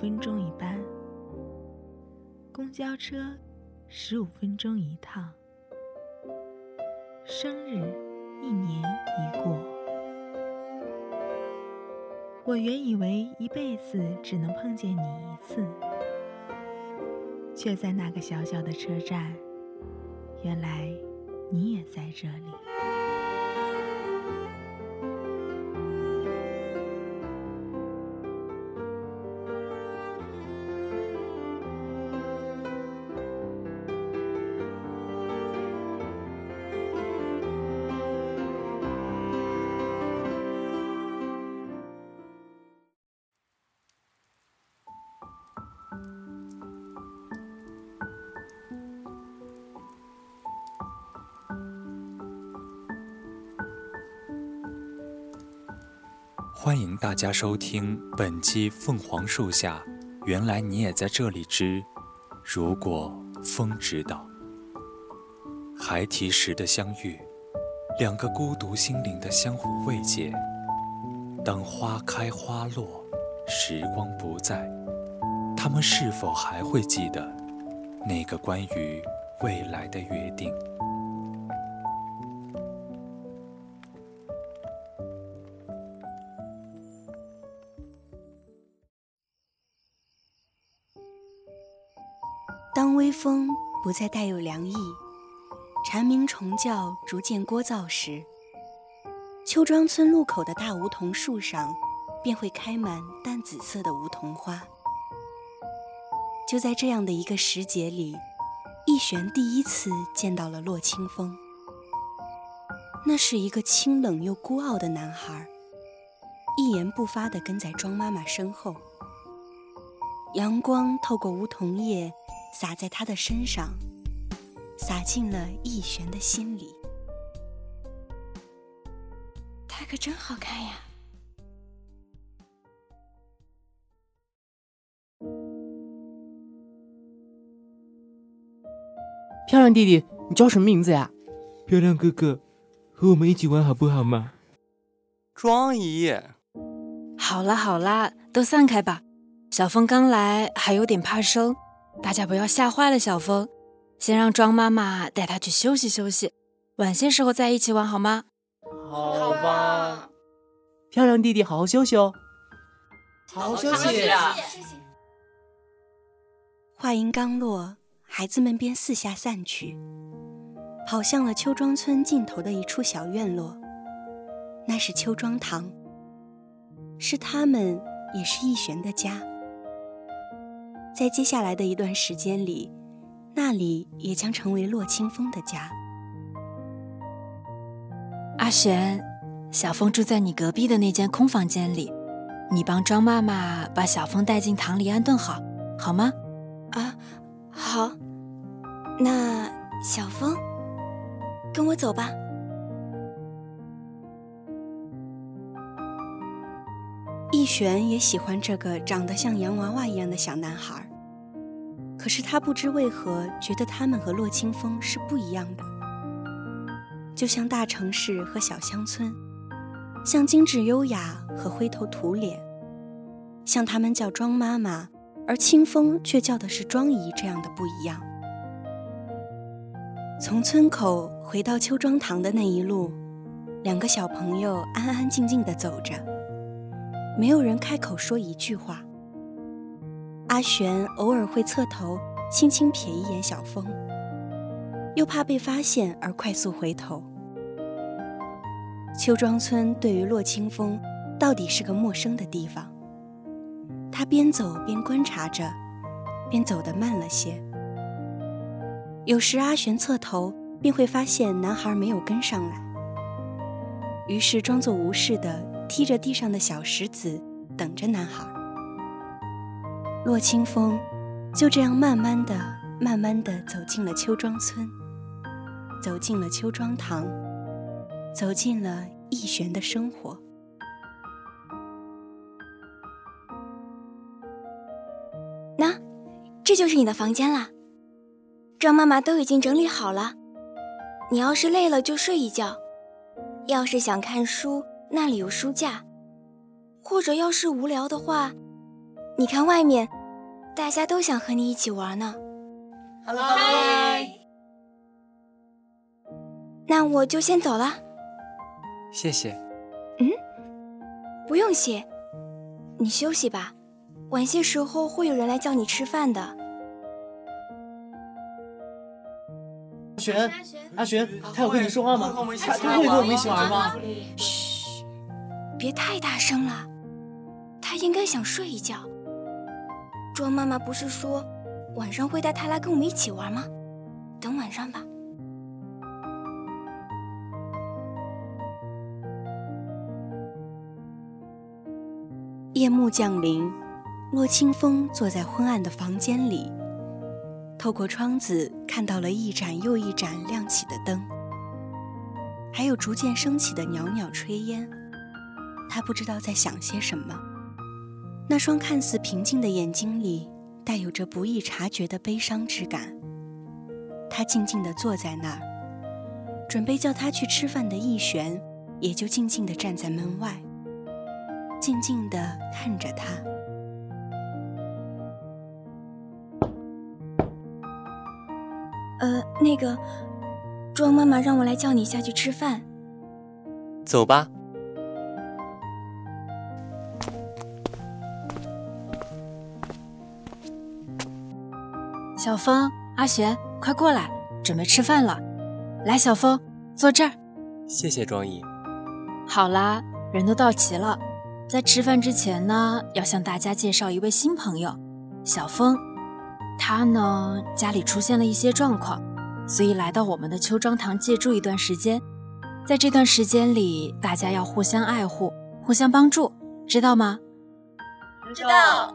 分钟一班，公交车十五分钟一趟，生日一年一过。我原以为一辈子只能碰见你一次，却在那个小小的车站，原来你也在这里。欢迎大家收听本期《凤凰树下》，原来你也在这里之。如果风知道，孩提时的相遇，两个孤独心灵的相互慰藉。当花开花落，时光不再，他们是否还会记得那个关于未来的约定？不再带有凉意，蝉鸣虫叫逐渐聒噪时，邱庄村路口的大梧桐树上便会开满淡紫色的梧桐花。就在这样的一个时节里，逸璇第一次见到了洛清风。那是一个清冷又孤傲的男孩，一言不发地跟在庄妈妈身后。阳光透过梧桐叶。洒在他的身上，洒进了逸璇的心里。他可真好看呀！漂亮弟弟，你叫什么名字呀？漂亮哥哥，和我们一起玩好不好嘛？庄姨，好啦好啦，都散开吧。小风刚来，还有点怕生。大家不要吓坏了小风，先让庄妈妈带他去休息休息，晚些时候再一起玩好吗？好吧。漂亮弟弟，好好休息哦。好好休息。话音刚落，孩子们便四下散去，跑向了邱庄村尽头的一处小院落。那是邱庄堂，是他们，也是逸璇的家。在接下来的一段时间里，那里也将成为洛清风的家。阿璇，小峰住在你隔壁的那间空房间里，你帮庄妈妈把小峰带进堂里安顿好，好吗？啊，好。那小峰，跟我走吧。逸璇也喜欢这个长得像洋娃娃一样的小男孩。可是他不知为何觉得他们和洛清风是不一样的，就像大城市和小乡村，像精致优雅和灰头土脸，像他们叫庄妈妈，而清风却叫的是庄姨这样的不一样。从村口回到邱庄堂的那一路，两个小朋友安安静静地走着，没有人开口说一句话。阿璇偶尔会侧头轻轻瞥一眼小峰，又怕被发现而快速回头。邱庄村对于洛清风到底是个陌生的地方。他边走边观察着，边走得慢了些。有时阿璇侧头便会发现男孩没有跟上来，于是装作无事的踢着地上的小石子，等着男孩。洛清风就这样慢慢的、慢慢的走进了秋庄村，走进了秋庄堂，走进了逸璇的生活。那，这就是你的房间啦。庄妈妈都已经整理好了，你要是累了就睡一觉，要是想看书，那里有书架，或者要是无聊的话。你看外面，大家都想和你一起玩呢。嗨，那我就先走了。谢谢。嗯，不用谢，你休息吧。晚些时候会有人来叫你吃饭的。阿璇，阿璇，他有跟你说话吗？他会跟我们一起玩吗？嘘，别太大声了，他应该想睡一觉。庄妈妈不是说晚上会带他来跟我们一起玩吗？等晚上吧。夜幕降临，洛清风坐在昏暗的房间里，透过窗子看到了一盏又一盏亮起的灯，还有逐渐升起的袅袅炊烟。他不知道在想些什么，那双看似平静的眼睛里带有着不易察觉的悲伤之感。他静静地坐在那儿，准备叫他去吃饭的逸璇也就静静地站在门外。静静地看着他。呃，那个，庄妈妈让我来叫你下去吃饭。走吧。小峰、阿璇，快过来，准备吃饭了。来，小峰，坐这儿。谢谢庄姨。好啦，人都到齐了。在吃饭之前呢，要向大家介绍一位新朋友，小峰。他呢，家里出现了一些状况，所以来到我们的秋庄堂借住一段时间。在这段时间里，大家要互相爱护，互相帮助，知道吗？知道。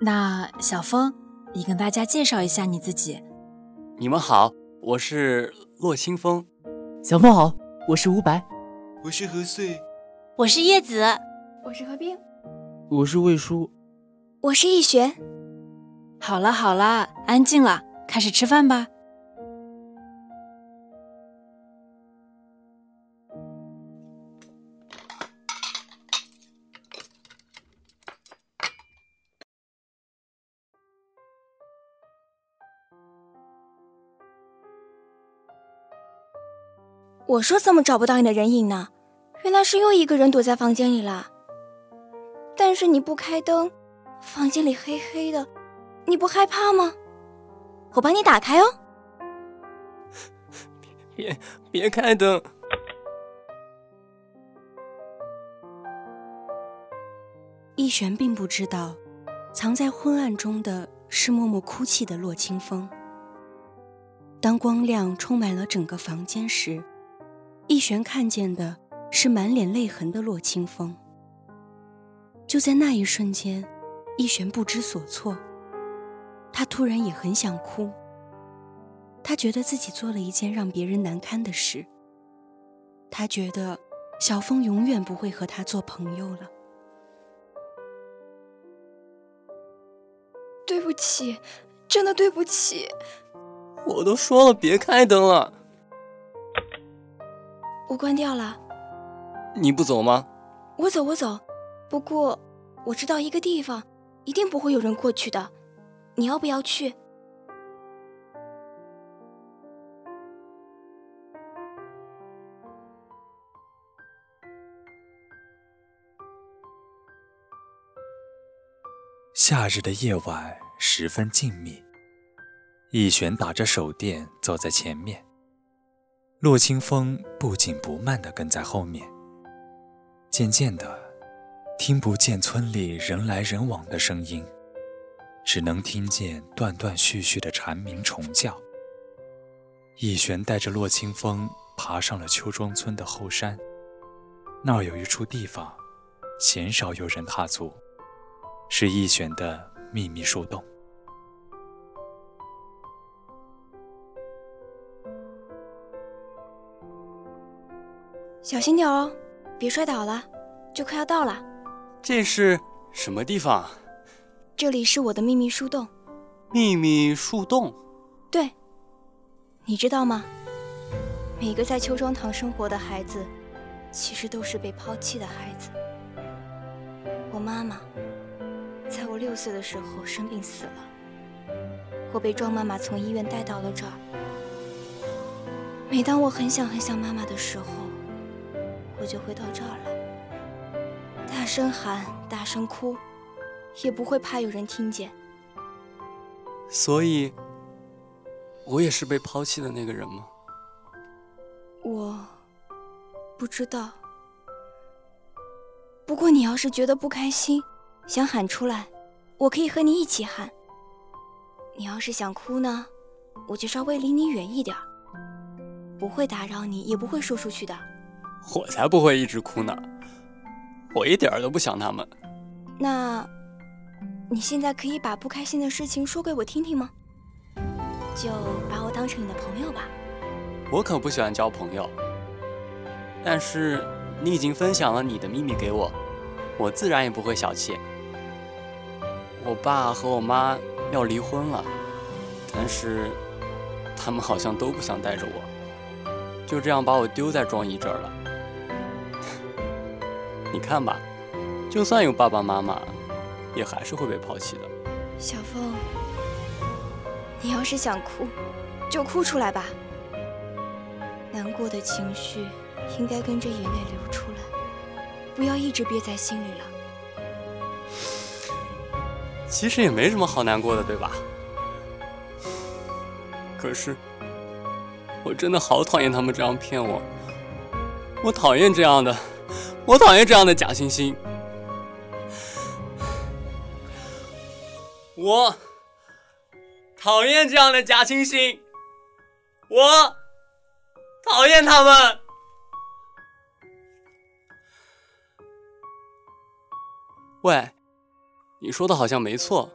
那小峰，你跟大家介绍一下你自己。你们好，我是洛清风。小峰好，我是吴白。我是何穗。我是叶子。我是何冰，我是魏叔，我是易璇。好了好了，安静了，开始吃饭吧。我说怎么找不到你的人影呢？原来是又一个人躲在房间里了。但是你不开灯，房间里黑黑的，你不害怕吗？我帮你打开哦。别别开灯。逸璇并不知道，藏在昏暗中的是默默哭泣的洛清风。当光亮充满了整个房间时，逸璇看见的是满脸泪痕的洛清风。就在那一瞬间，逸璇不知所措。她突然也很想哭。他觉得自己做了一件让别人难堪的事。他觉得小峰永远不会和他做朋友了。对不起，真的对不起。我都说了别开灯了。我关掉了。你不走吗？我走，我走。不过，我知道一个地方，一定不会有人过去的。你要不要去？夏日的夜晚十分静谧，逸璇打着手电走在前面，洛清风不紧不慢地跟在后面。渐渐的。听不见村里人来人往的声音，只能听见断断续续的蝉鸣虫叫。逸璇带着洛清风爬上了邱庄村的后山，那儿有一处地方，鲜少有人踏足，是逸璇的秘密树洞。小心点哦，别摔倒了，就快要到了。这是什么地方？这里是我的秘密树洞。秘密树洞？对。你知道吗？每个在秋装堂生活的孩子，其实都是被抛弃的孩子。我妈妈在我六岁的时候生病死了，我被庄妈妈从医院带到了这儿。每当我很想很想妈妈的时候，我就会到这儿来，大声喊，大声哭，也不会怕有人听见。所以，我也是被抛弃的那个人吗？我不知道。不过你要是觉得不开心，想喊出来，我可以和你一起喊。你要是想哭呢，我就稍微离你远一点，不会打扰你，也不会说出去的。我才不会一直哭呢，我一点儿都不想他们。那，你现在可以把不开心的事情说给我听听吗？就把我当成你的朋友吧。我可不喜欢交朋友，但是。你已经分享了你的秘密给我，我自然也不会小气。我爸和我妈要离婚了，但是他们好像都不想带着我，就这样把我丢在庄姨这儿了。你看吧，就算有爸爸妈妈，也还是会被抛弃的。小凤，你要是想哭，就哭出来吧，难过的情绪。应该跟着眼泪流出来，不要一直憋在心里了。其实也没什么好难过的，对吧？可是，我真的好讨厌他们这样骗我。我讨厌这样的，我讨厌这样的假惺惺。我讨厌这样的假惺惺。我讨厌他们。喂，你说的好像没错，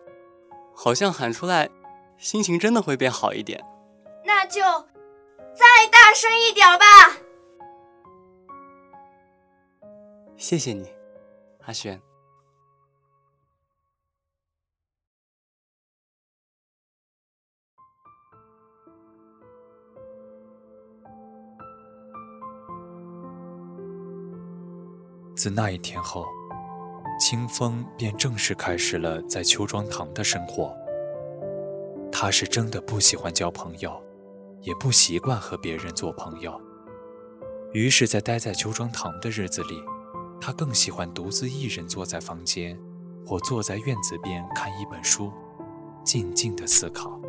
好像喊出来，心情真的会变好一点。那就再大声一点吧。谢谢你，阿轩。自那一天后。清风便正式开始了在秋庄堂的生活。他是真的不喜欢交朋友，也不习惯和别人做朋友。于是，在待在秋庄堂的日子里，他更喜欢独自一人坐在房间，或坐在院子边看一本书，静静的思考。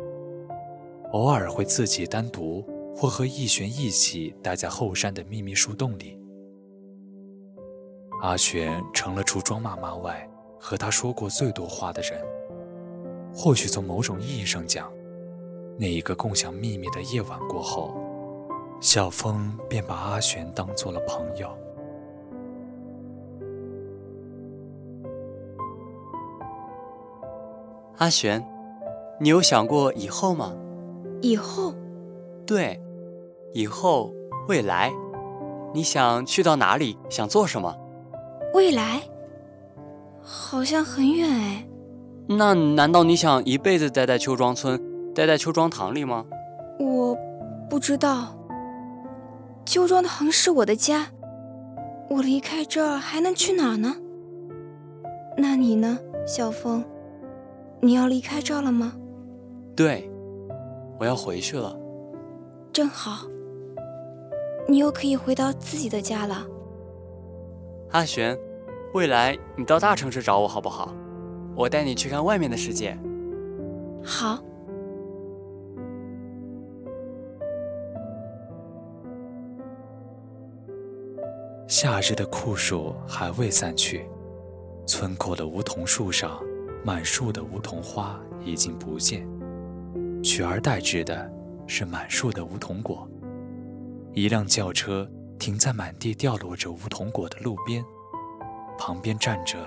偶尔会自己单独，或和逸璇一起待在后山的秘密树洞里。阿璇成了除庄妈妈外和他说过最多话的人。或许从某种意义上讲，那一个共享秘密的夜晚过后，小峰便把阿璇当做了朋友。阿玄，你有想过以后吗？以后？对，以后，未来，你想去到哪里？想做什么？未来好像很远哎。那难道你想一辈子待在秋庄村，待在秋庄堂里吗？我不知道。秋庄堂是我的家，我离开这儿还能去哪儿呢？那你呢，小风？你要离开这儿了吗？对，我要回去了。正好，你又可以回到自己的家了。阿璇，未来你到大城市找我好不好？我带你去看外面的世界。好。夏日的酷暑还未散去，村口的梧桐树上满树的梧桐花已经不见，取而代之的是满树的梧桐果。一辆轿车。停在满地掉落着梧桐果的路边，旁边站着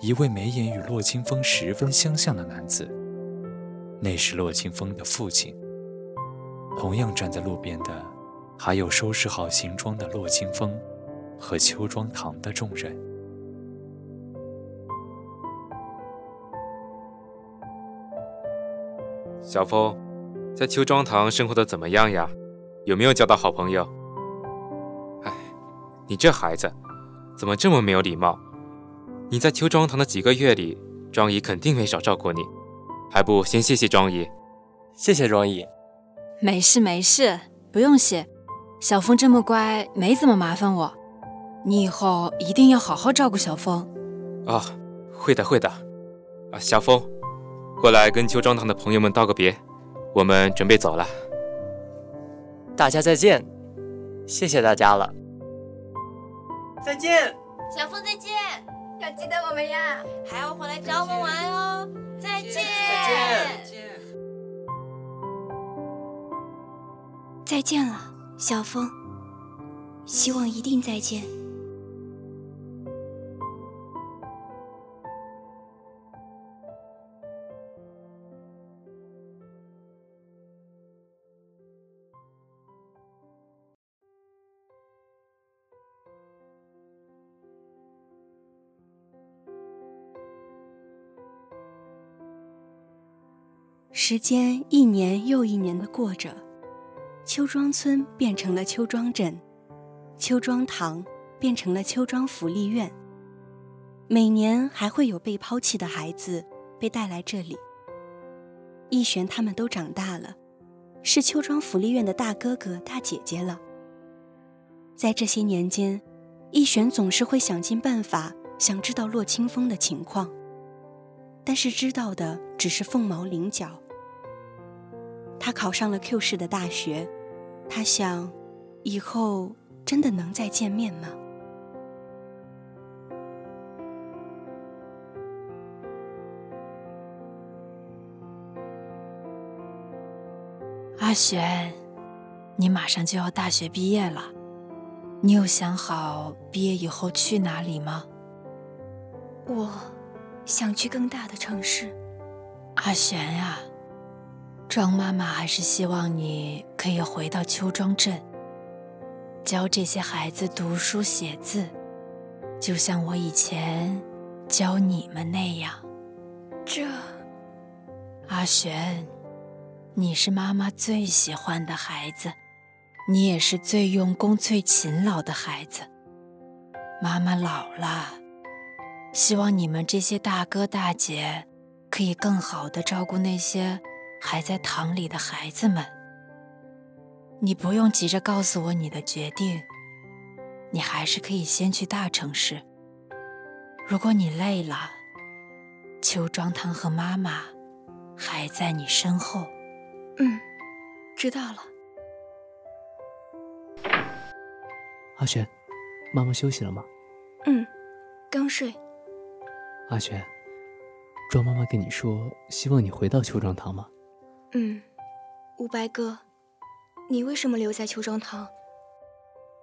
一位眉眼与洛清风十分相像的男子，那是洛清风的父亲。同样站在路边的，还有收拾好行装的洛清风和秋庄堂的众人。小峰，在秋庄堂生活的怎么样呀？有没有交到好朋友？哎你这孩子，怎么这么没有礼貌？你在秋庄堂的几个月里，庄姨肯定没少照顾你，还不先谢谢庄姨？谢谢庄姨。没事没事，不用谢。小峰这么乖，没怎么麻烦我。你以后一定要好好照顾小峰。哦，会的会的。啊，小峰，过来跟秋装堂的朋友们道个别，我们准备走了。大家再见，谢谢大家了。再见，小峰再见，要记得我们呀，还要回来找我们玩哦。再见，再见，再见了，小峰。希望一定再见。时间一年又一年的过着，邱庄村变成了邱庄镇，邱庄堂变成了邱庄福利院。每年还会有被抛弃的孩子被带来这里。逸璇他们都长大了，是邱庄福利院的大哥哥大姐姐了。在这些年间，逸璇总是会想尽办法想知道洛清风的情况，但是知道的只是凤毛麟角。他考上了 Q 市的大学，他想，以后真的能再见面吗？阿璇，你马上就要大学毕业了，你有想好毕业以后去哪里吗？我想去更大的城市。阿璇呀。庄妈妈还是希望你可以回到邱庄镇，教这些孩子读书写字，就像我以前教你们那样。这，阿璇，你是妈妈最喜欢的孩子，你也是最用功、最勤劳的孩子。妈妈老了，希望你们这些大哥大姐可以更好的照顾那些。还在堂里的孩子们，你不用急着告诉我你的决定，你还是可以先去大城市。如果你累了，秋庄堂和妈妈还在你身后。嗯，知道了。阿璇，妈妈休息了吗？嗯，刚睡。阿璇，庄妈妈跟你说，希望你回到秋庄堂吗？嗯，吴白哥，你为什么留在秋庄堂？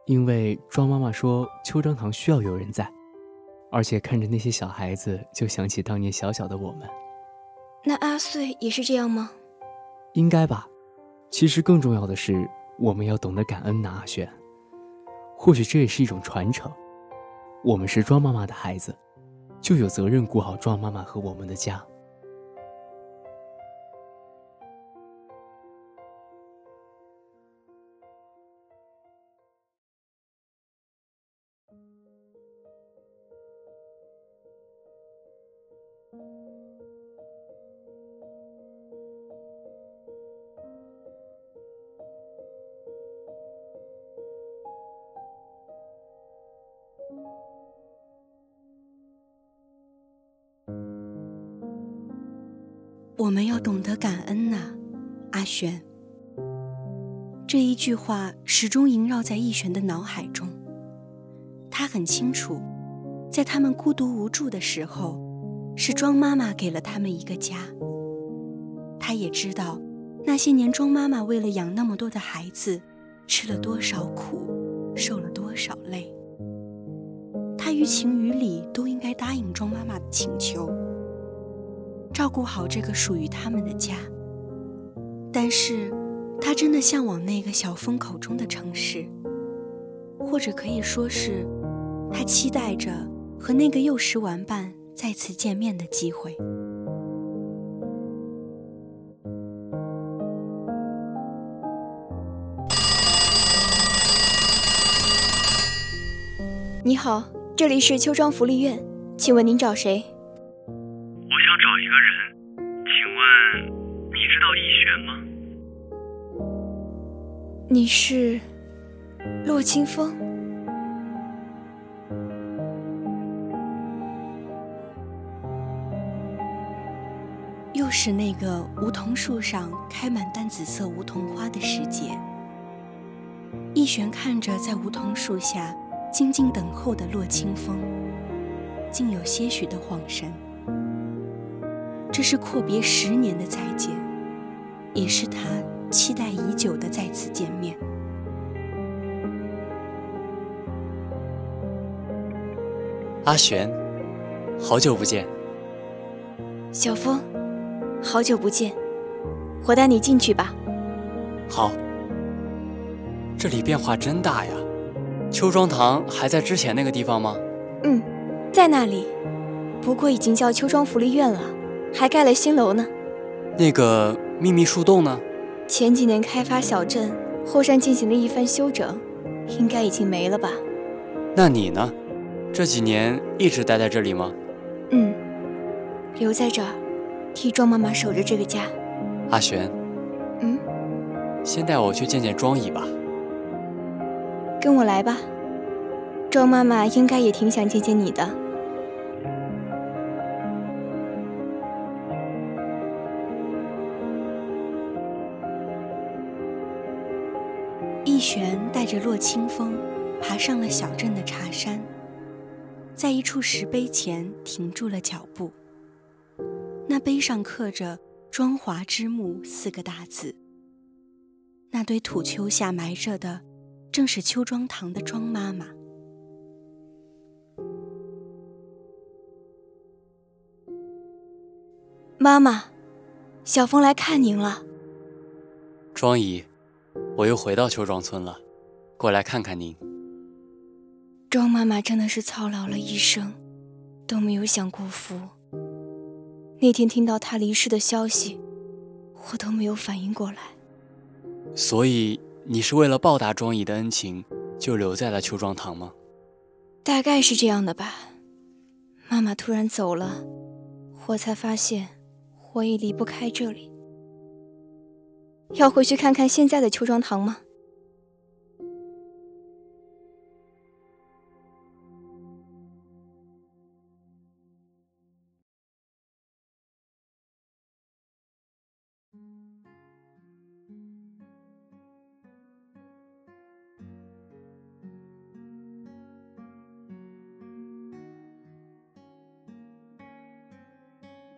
因为庄妈妈说秋庄堂需要有人在，而且看着那些小孩子，就想起当年小小的我们。那阿穗也是这样吗？应该吧。其实更重要的是，我们要懂得感恩呐，阿轩。或许这也是一种传承。我们是庄妈妈的孩子，就有责任顾好庄妈妈和我们的家。我们要懂得感恩呐，阿璇。这一句话始终萦绕在逸璇的脑海中。他很清楚，在他们孤独无助的时候，是庄妈妈给了他们一个家。他也知道，那些年庄妈妈为了养那么多的孩子，吃了多少苦，受了多少累。他于情于理都应该答应庄妈妈的请求。照顾好这个属于他们的家，但是，他真的向往那个小风口中的城市，或者可以说是，他期待着和那个幼时玩伴再次见面的机会。你好，这里是秋庄福利院，请问您找谁？你是洛清风？又是那个梧桐树上开满淡紫色梧桐花的时节。易璇看着在梧桐树下静静等候的洛清风，竟有些许的恍神。这是阔别十年的再见，也是他期待已久的再次见面。阿璇，好久不见。小风，好久不见，我带你进去吧。好。这里变化真大呀！秋庄堂还在之前那个地方吗？嗯，在那里，不过已经叫秋庄福利院了，还盖了新楼呢。那个秘密树洞呢？前几年开发小镇，后山进行了一番修整，应该已经没了吧？那你呢？这几年一直待在这里吗？嗯，留在这儿，替庄妈妈守着这个家。阿璇，嗯，先带我去见见庄姨吧。跟我来吧，庄妈妈应该也挺想见见你的。璇带着洛清风爬上了小镇的茶山，在一处石碑前停住了脚步。那碑上刻着“庄华之墓”四个大字。那堆土丘下埋着的。正是秋庄堂的庄妈妈。妈妈，小风来看您了。庄姨，我又回到邱庄村了，过来看看您。庄妈妈真的是操劳了一生，都没有享过福。那天听到她离世的消息，我都没有反应过来。所以。你是为了报答庄姨的恩情，就留在了秋庄堂吗？大概是这样的吧。妈妈突然走了，我才发现我也离不开这里。要回去看看现在的秋庄堂吗？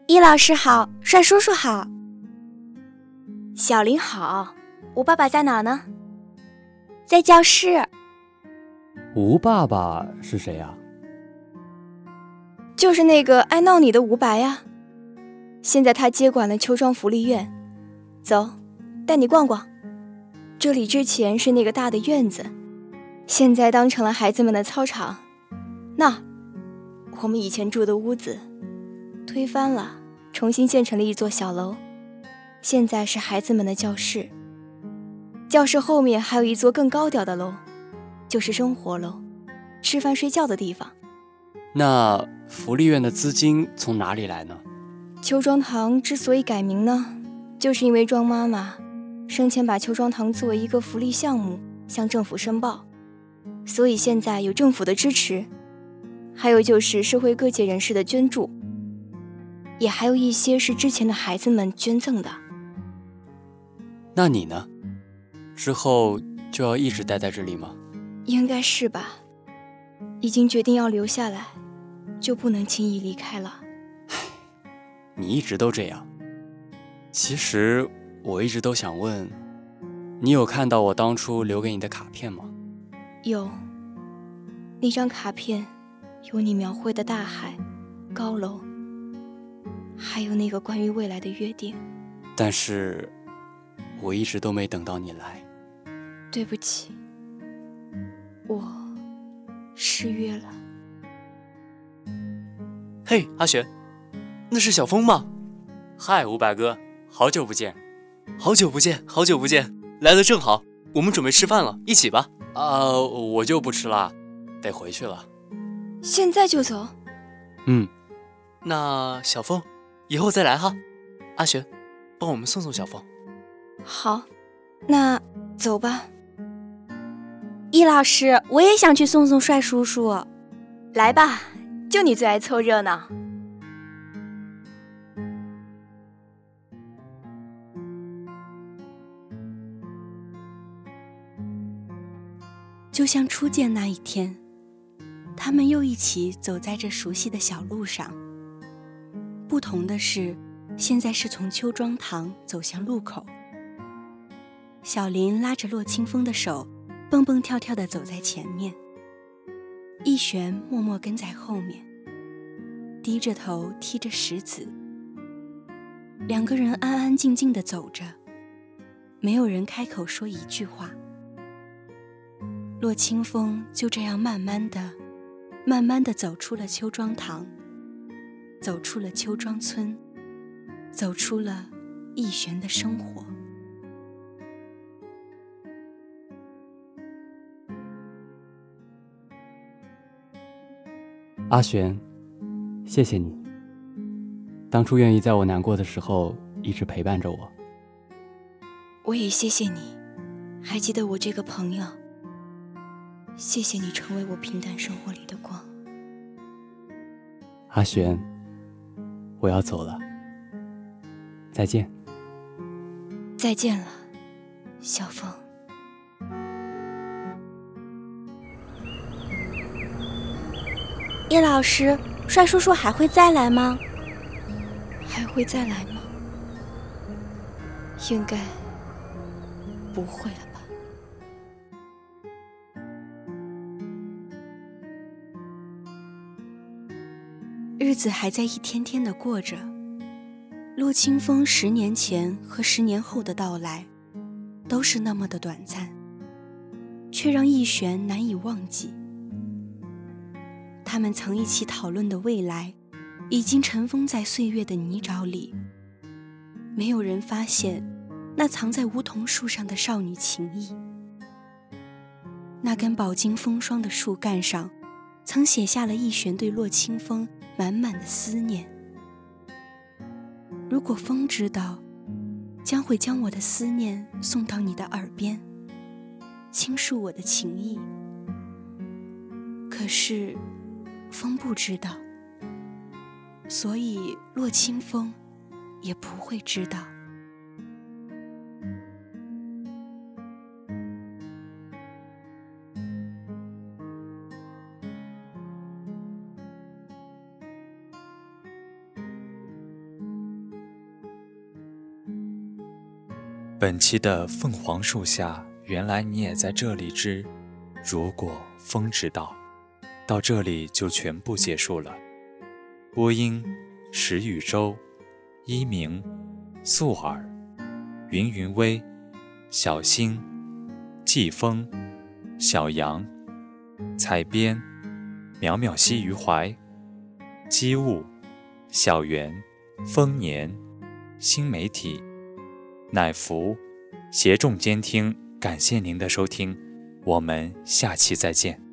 易老师好，帅叔叔好，小林好，吴爸爸在哪呢？在教室。吴爸爸是谁呀？就是那个爱闹你的吴白呀。现在他接管了秋庄福利院，走，带你逛逛。这里之前是那个大的院子，现在当成了孩子们的操场。那，我们以前住的屋子。推翻了，重新建成了一座小楼，现在是孩子们的教室。教室后面还有一座更高调的楼，就是生活楼，吃饭睡觉的地方。那福利院的资金从哪里来呢？秋庄堂之所以改名呢，就是因为庄妈妈生前把秋庄堂作为一个福利项目向政府申报，所以现在有政府的支持，还有就是社会各界人士的捐助。也还有一些是之前的孩子们捐赠的。那你呢？之后就要一直待在这里吗？应该是吧。已经决定要留下来，就不能轻易离开了。唉，你一直都这样。其实我一直都想问，你有看到我当初留给你的卡片吗？有。那张卡片有你描绘的大海、高楼。还有那个关于未来的约定，但是我一直都没等到你来。对不起，我失约了。嘿，阿璇，那是小峰吗？嗨，伍佰哥，好久不见！好久不见，好久不见，来的正好，我们准备吃饭了，一起吧。啊，我就不吃了，得回去了。现在就走？嗯。那小峰。以后再来哈。阿璇，帮我们送送小凤。好，那走吧。易老师，我也想去送送帅叔叔。来吧，就你最爱凑热闹。就像初见那一天，他们又一起走在这熟悉的小路上。不同的是，现在是从秋庄堂走向路口。小林拉着洛清风的手，蹦蹦跳跳地走在前面。逸璇默默跟在后面，低着头踢着石子。两个人安安静静地走着，没有人开口说一句话。洛清风就这样慢慢的、慢慢的走出了邱庄堂，走出了邱庄村，走出了逸璇的生活。阿璇，谢谢你，当初愿意在我难过的时候一直陪伴着我。我也谢谢你，还记得我这个朋友。谢谢你成为我平淡生活里的光，阿璇，我要走了，再见。再见了，小凤。叶老师，帅叔叔还会再来吗？还会再来吗？应该不会了吧。日子还在一天天的过着，陆清风十年前和十年后的到来，都是那么的短暂，却让逸璇难以忘记。他们曾一起讨论的未来，已经尘封在岁月的泥沼里。没有人发现，那藏在梧桐树上的少女情谊。那根饱经风霜的树干上，曾写下了逸璇对骆清风。满满的思念。如果风知道，将会将我的思念送到你的耳边，倾诉我的情意。可是，风不知道，所以洛清风也不会知道。本期的凤凰树下，原来你也在这里之。如果风知道，到这里就全部结束了。播音：石宇洲、一鸣、素尔、云云微、小星、季风、小杨、采编：淼淼兮于怀、机务、小圆、丰年、新媒体。乃福，协众监听，感谢您的收听，我们下期再见。